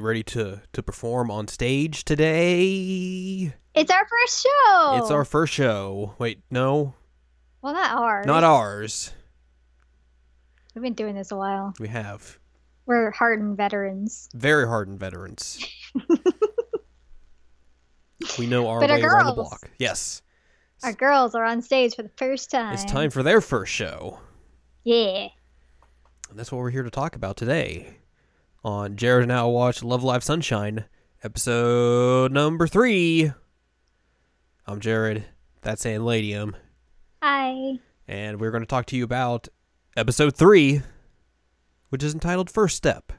Ready to to perform on stage today? It's our first show. It's our first show. Wait, no, well, not ours. not ours. We've been doing this a while. We have We're hardened veterans. very hardened veterans. we know our But our way around the block. Yes, Our girls are on stage for the first time. it's time for their first show. Yeah. And that's what we're here to talk about today on Jared and I Watch Love Live Sunshine, episode number three. I'm Jared. That's Anladium. Hi. And we're going to talk to you about episode three, which is entitled First Step.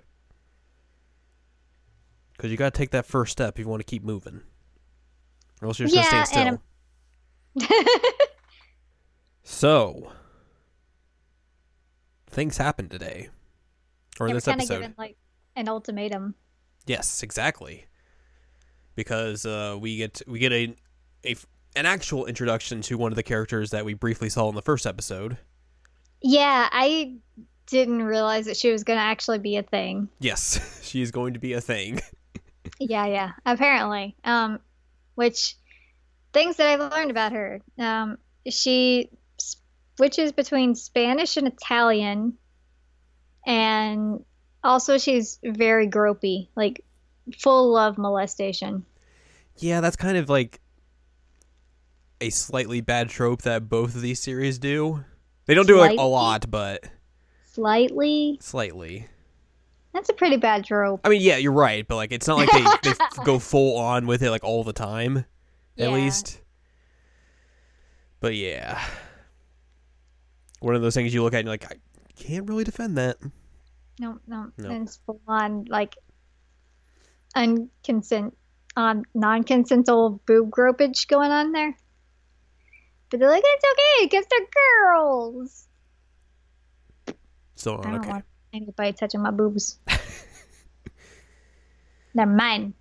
Because you got to take that first step if you want to keep moving. Or else you're just Yeah, going to stay and still. So, things happened today. Or in this episode. given like an ultimatum. Yes, exactly. Because uh, we get we get a, a an actual introduction to one of the characters that we briefly saw in the first episode. Yeah, I didn't realize that she was going to actually be a thing. Yes, she is going to be a thing. yeah, yeah. Apparently. Um, which things that I've learned about her. Um, she switches between Spanish and Italian, and also she's very gropey, like full of molestation. Yeah, that's kind of like a slightly bad trope that both of these series do. They don't do it like a lot, but Slightly. slightly. That's a pretty bad trope. I mean, yeah, you're right, but like it's not like they, they go full on with it like all the time, at Yeah. least. But yeah, one of those things you look at and you're like, I can't really defend that. No, no, No. and it's full on like unconsent, um, non-consensual boob gropage going on there. But they're like, it's okay because they're girls. Still I don't okay. want anybody touching my boobs. they're mine.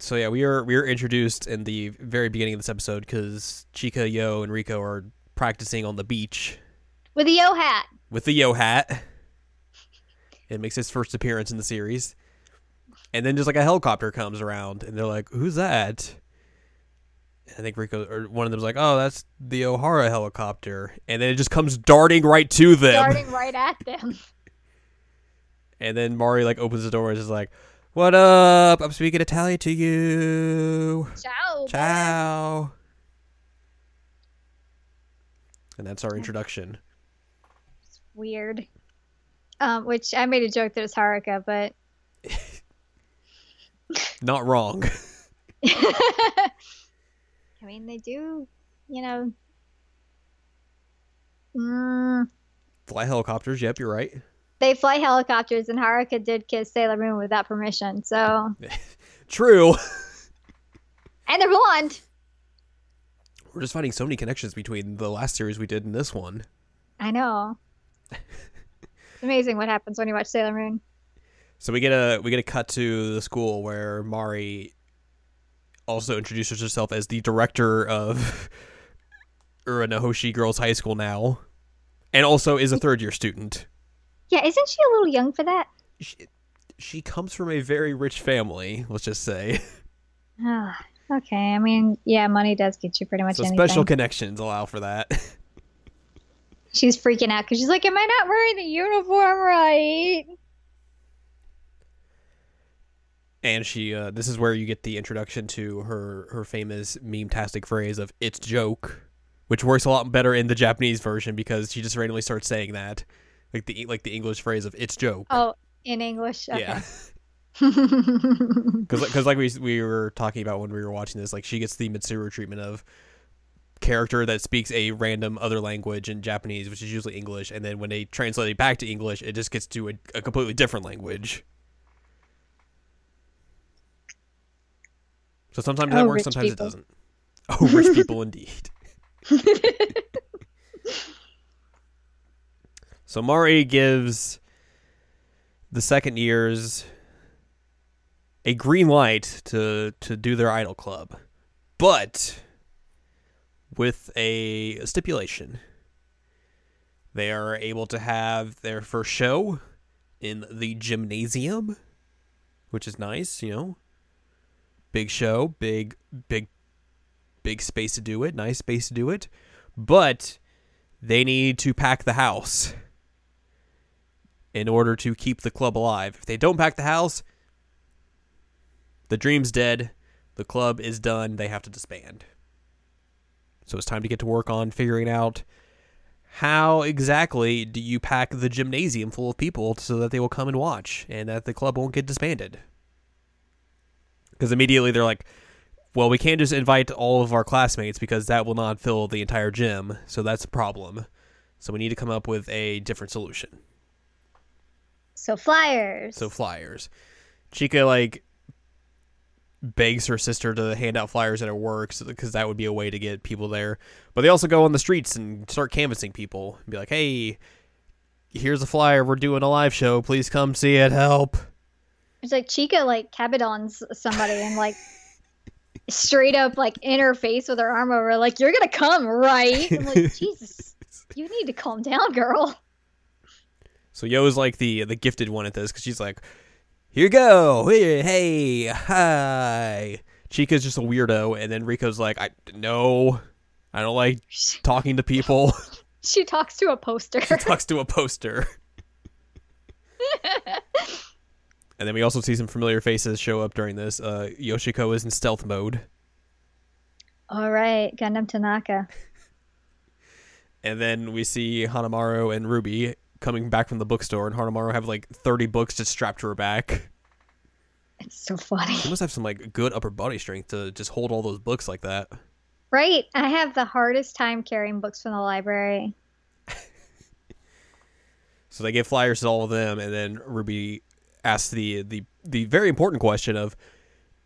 So yeah, we are we are introduced in the very beginning of this episode because Chika, Yo, and Riko are practicing on the beach With a yo hat. with the Yo hat. It makes his first appearance in the series. And then just like a helicopter comes around and they're like, Who's that? And I think Riko or one of them's like, Oh, that's the Ohara helicopter. And then it just comes darting right to them. Darting right at them. And then Mari like opens the door and is like, What up? I'm speaking Italian to you. Ciao. Ciao. And that's our introduction. Weird. Um, which I made a joke that it's Haruka, but Not wrong. I mean, they do, you know. Mm, Fly helicopters. Yep, you're right. they fly helicopters, and Haruka did kiss Sailor Moon without permission. So, True. and they're blonde. We're just finding so many connections between the last series we did and this one. I know. It's amazing what happens when you watch Sailor Moon. So we get a we get a cut to the school where Mari also introduces herself as the director of Uranohoshi Girls High School now, and also is a third year student. Yeah, isn't she a little young for that? She, she comes from a very rich family. Let's just say. Ah, okay. I mean, yeah, money does get you pretty much So anything. special connections allow for that. She's freaking out because she's like, "Am I not wearing the uniform right?" and she uh, this is where you get the introduction to her her famous meme-tastic phrase of "it's joke," which works a lot better in the Japanese version because she just randomly starts saying that, like the like the English phrase of "it's joke." Oh, in English. Okay. Yeah, because like we we were talking about when we were watching this, like she gets the Mitsuru treatment of character that speaks a random other language in Japanese, which is usually English, and then when they translate it back to English, it just gets to a, a completely different language. So sometimes that Oh, works, sometimes people. it doesn't. Oh, rich people indeed. so Mari gives the second years a green light to to do their idol club, but with a stipulation. They are able to have their first show in the gymnasium, which is nice. You know, big show, big, big, big space to do it. Nice space to do it, but they need to pack the house in order to keep the club alive. If they don't pack the house, the dream's dead. The club is done. They have to disband. So it's time to get to work on figuring out how exactly do you pack the gymnasium full of people so that they will come and watch and that the club won't get disbanded. Because immediately they're like, well, we can't just invite all of our classmates because that will not fill the entire gym. So that's a problem. So we need to come up with a different solution. So flyers. So flyers. Chika like begs her sister to hand out flyers at her work because that would be a way to get people there. But they also go on the streets and start canvassing people and be like, "Hey, here's a flyer. We're doing a live show. Please come see it. Help." It's like Chika like kabedons somebody and like straight up like in her face with her arm over, like, "You're gonna come, right?" I'm like, Jesus, you need to calm down, girl. So Yo's like the the gifted one at this because she's like, "Here you go, hey, hey, hi." Chika's just a weirdo, and then Riko's like, "I no, I don't like talking to people." she talks to a poster. she talks to a poster. and then we also see some familiar faces show up during this. Uh, Yoshiko is in stealth mode. All right, Gundham Tanaka. And then we see Hanamaru and Ruby coming back from the bookstore, and Hanamaru have like 30 books just strapped to her back. It's so funny. She must have some like good upper body strength to just hold all those books like that. Right. I have the hardest time carrying books from the library. so they give flyers to all of them, and then Ruby asks the the the very important question of,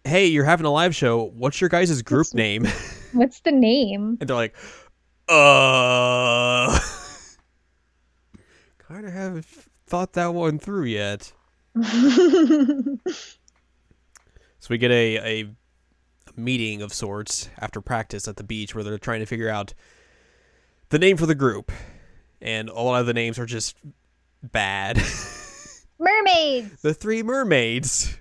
"Hey, you're having a live show. What's your guys' group What's- name?" What's the name? and they're like, "Uh." kind of haven't thought that one through yet. So we get a, a, a meeting of sorts after practice at the beach where they're trying to figure out the name for the group. And a lot of the names are just bad. Mermaids. the Three Mermaids.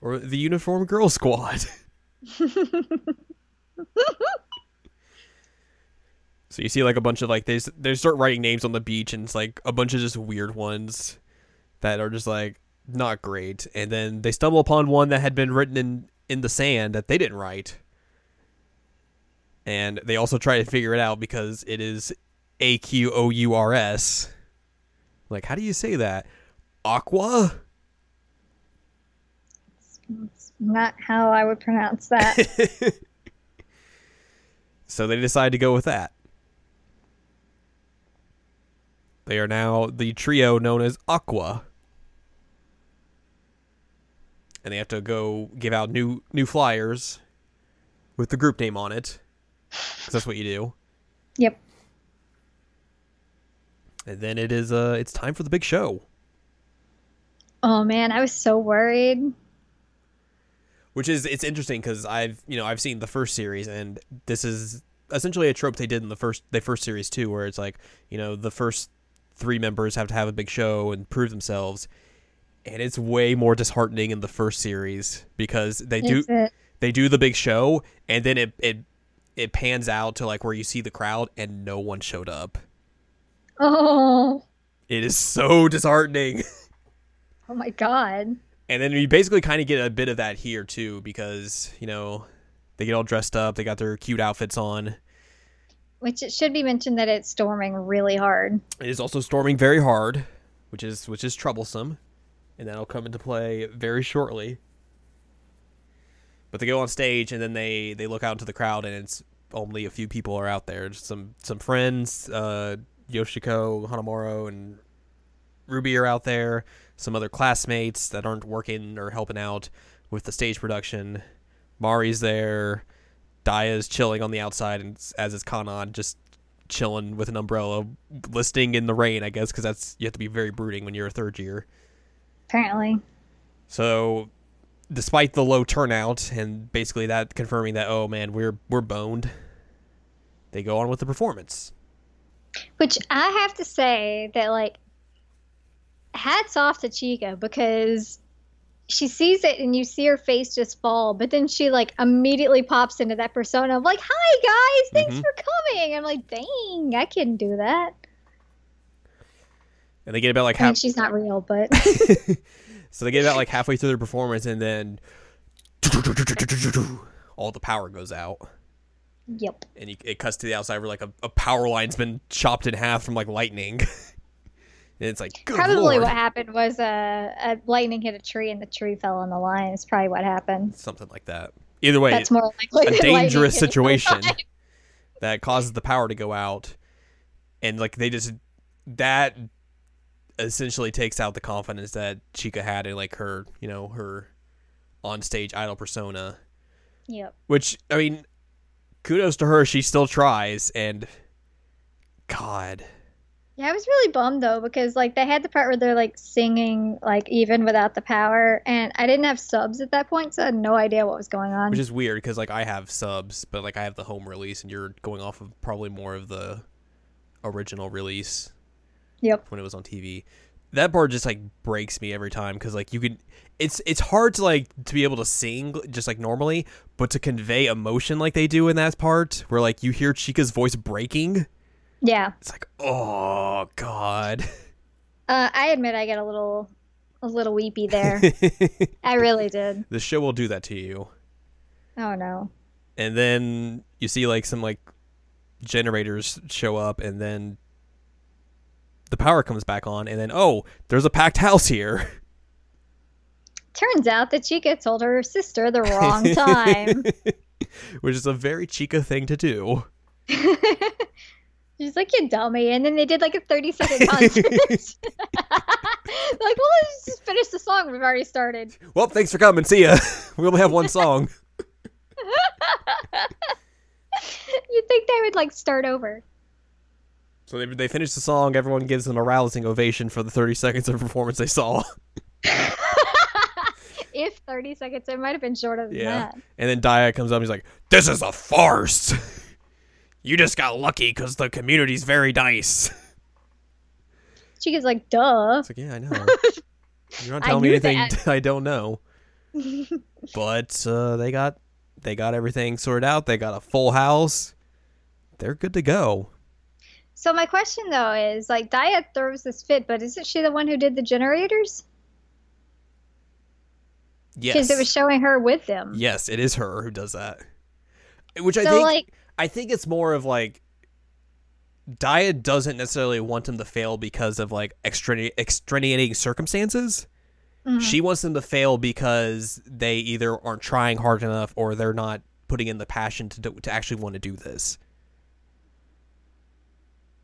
Or the Uniform Girl Squad. so you see like a bunch of like they they start writing names on the beach and it's like a bunch of just weird ones that are just like not great. And then they stumble upon one that had been written in in the sand that they didn't write. And they also try to figure it out because it is A Q O U R S. Like how do you say that? Aqua? It's not how I would pronounce that. so they decide to go with that. They are now the trio known as Aqours. And they have to go give out new new flyers with the group name on it. 'Cause that's what you do. yep. And then it is uh it's time for the big show. Oh man, I was so worried. Which is it's interesting because I've you know I've seen the first series and this is essentially a trope they did in the first the first series too, where it's like you know the first three members have to have a big show and prove themselves, and it's way more disheartening in the first series because they do it? they do the big show and then it it it pans out to like where you see the crowd and no one showed up. Oh, It is so disheartening. oh my god. And then you basically kind of get a bit of that here too, because you know they get all dressed up, they got their cute outfits on. Which it should be mentioned that it's storming really hard. It is also storming very hard, which is which is troublesome, and that'll come into play very shortly. But they go on stage and then they they look out into the crowd and it's only a few people are out there. Just some some friends, uh, Yoshiko, Hanamaru, and Ruby are out there. Some other classmates that aren't working or helping out with the stage production. Mari's there. Daya's chilling on the outside, and as is Kanan, just chilling with an umbrella, listening in the rain. I guess because that's you have to be very brooding when you're a third year. Apparently. So, despite the low turnout and basically that confirming that oh man we're we're boned, they go on with the performance. Which I have to say that like hats off to Chika because she sees it and you see her face just fall, but then she like immediately pops into that persona of like, "Hi guys, thanks Mhm. for coming." I'm like, "Dang, I couldn't do that." And they get about like I mean, half. she's not real, but so they get about like halfway through their performance, and then all the power goes out, yep. and it cuts to the outside where like a, a power line's been chopped in half from like lightning. and it's like, Probably lord. what happened was uh, a lightning hit a tree and the tree fell on the line. It's probably what happened. something like that. Either way, That's more likely. a dangerous situation that causes the power to go out, and like they just that essentially takes out the confidence that Chika had in like her, you know, her on stage idol persona. Yep. Which I mean, kudos to her. She still tries, and God, Yeah, I was really bummed though because like they had the part where they're like singing like even without the power, and I didn't have subs at that point, so I had no idea what was going on. which is weird because like I have subs, but like I have the home release, and you're going off of probably more of the original release Yep. when it was on TV. That part just like breaks me every time because like you can, it's it's hard to like to be able to sing just like normally, but to convey emotion like they do in that part where like you hear Chika's voice breaking, Yeah. it's like oh god. Uh, I admit I get a little, a little weepy there. I really did. the show will do that to you, Oh no. and then you see like some like generators show up, and then the power comes back on, and then oh, there's a packed house here. Turns out that Chika told her sister the wrong time. which is a very Chika thing to do. She's like, you dummy. And then they did like a 30 second concert. like, well, let's just finish the song we've already started. Well, thanks for coming. See ya. We only have one song. You'd think they would like start over. So they, they finish the song. Everyone gives them a rousing ovation for the 30 seconds of performance they saw. if 30 seconds, it might have been shorter than Yeah. that. And then Daya comes up and he's like, This is a farce. You just got lucky because the community's very nice. Chika's like, duh. It's like, Yeah, I know. You're not I telling me anything that. I don't know. But uh, they got they got everything sorted out. They got a full house. They're good to go. So my question though is like Daya throws this fit, but isn't she the one who did the generators? Yes. Because it was showing her with them. Yes, it is her who does that. Which I think like I think it's more of like Dia doesn't necessarily want them to fail because of like extrani- extenuating circumstances. mhm. She wants them to fail because they either aren't trying hard enough or they're not putting in the passion to do, to actually want to do this.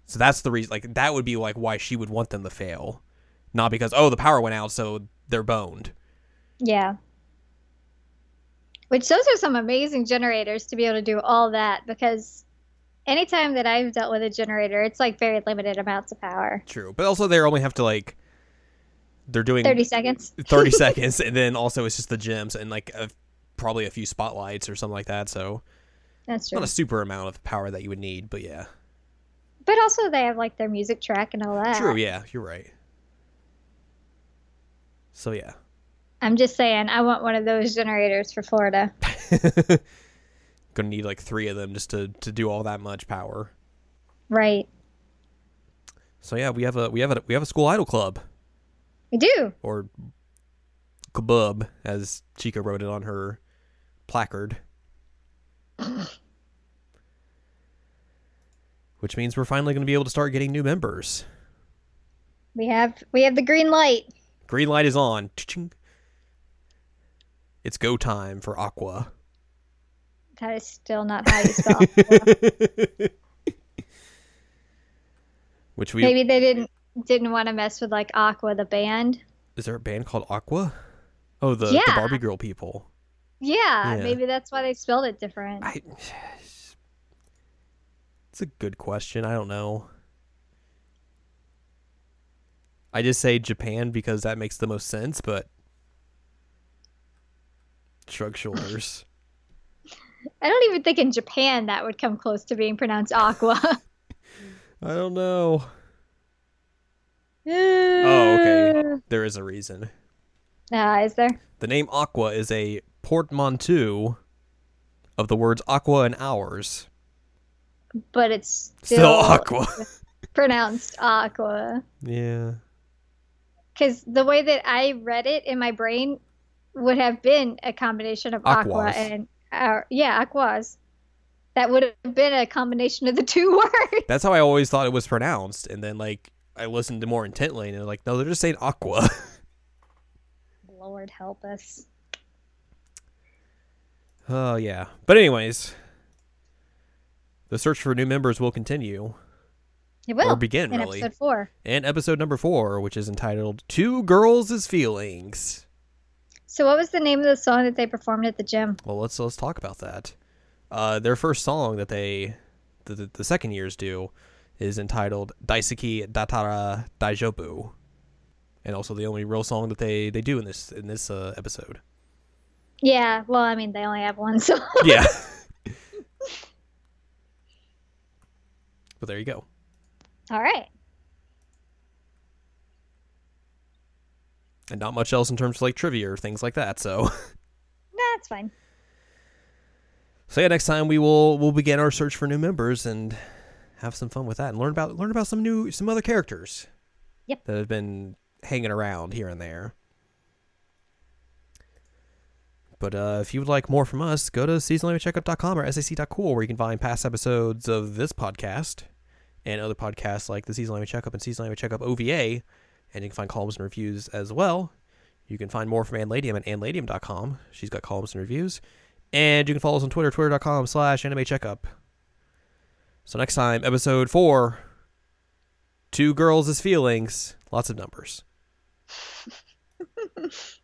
So that's the reason. Like that would be like why she would want them to fail, not because oh the power went out so they're boned. Yeah. Which those are some amazing generators to be able to do all that because anytime that I've dealt with a generator, it's like very limited amounts of power. True, but also they only have to like they're doing 30 seconds. 30 seconds and then also it's just the gems and like a, probably a few spotlights or something like that so That's true. not a super amount of power that you would need but yeah But also they have like their music track and all that. true yeah you're right so yeah I'm just saying, I want one of those generators for Florida. gonna need like three of them just to to do all that much power Right. so yeah we have a we have a we have a school idol club We do. or kebub as Chika wrote it on her placard which means we're finally going to be able to start getting new members We have we have the green light. Green light is on. Cha-ching. It's go time for Aqours. That is still not how you spell. Which we Maybe they didn't didn't want to mess with like Aqua the band. is there a band called Aqua? Oh, the, the Barbie girl people. Yeah, Yeah. maybe that's why they spelled it different. I. It's a good question. I don't know. I just say Japan because that makes the most sense, but shrug shoulders. I don't even think in Japan that would come close to being pronounced Aqours. I don't know. oh, okay. There is a reason. Uh, is there? The name Aqua is a portmanteau of the words aqua and hours. But it's Still, still, aqua. pronounced aqua. yeah. Because the way that I read it in my brain would have been a combination of aqua Aquas. and uh, yeah, aquas. That would have been a combination of the two words. That's how I always thought it was pronounced. And then, like, I listened to more intently and they're like, no, they're just saying aqua. Lord help us. Oh, yeah. But, anyways, the search for new members will continue. It will Or begin, in really. episode four. And episode number four, which is entitled Two Girls' Feelings. So, what was the name of the song that they performed at the gym? Well, let's let's talk about that. Uh, their first song that they, the, the, the second years do, is entitled Daisuki Dattara Daijobu, and also the only real song that they, they do in this in this uh, episode. Yeah, well, I mean, they only have one song. Yeah. but there you go. All right. And not much else in terms of like trivia or things like that. So, That's fine. so yeah, next time we will we'll begin our search for new members and have some fun with that and learn about learn about some new some other characters. Yep. That have been hanging around here and there. But uh, if you would like more from us, go to seasonalcheckup.com or sac.cool where you can find past episodes of this podcast and other podcasts like the Seasonal Anime Checkup and Seasonal Anime Checkup OVA. And you can find columns and reviews as well. You can find more from Ann Ladium at annladium.com. She's got columns and reviews. And you can follow us on Twitter, twitter.com slash anime checkup. So next time, episode four, Two Girls' Feelings, lots of numbers.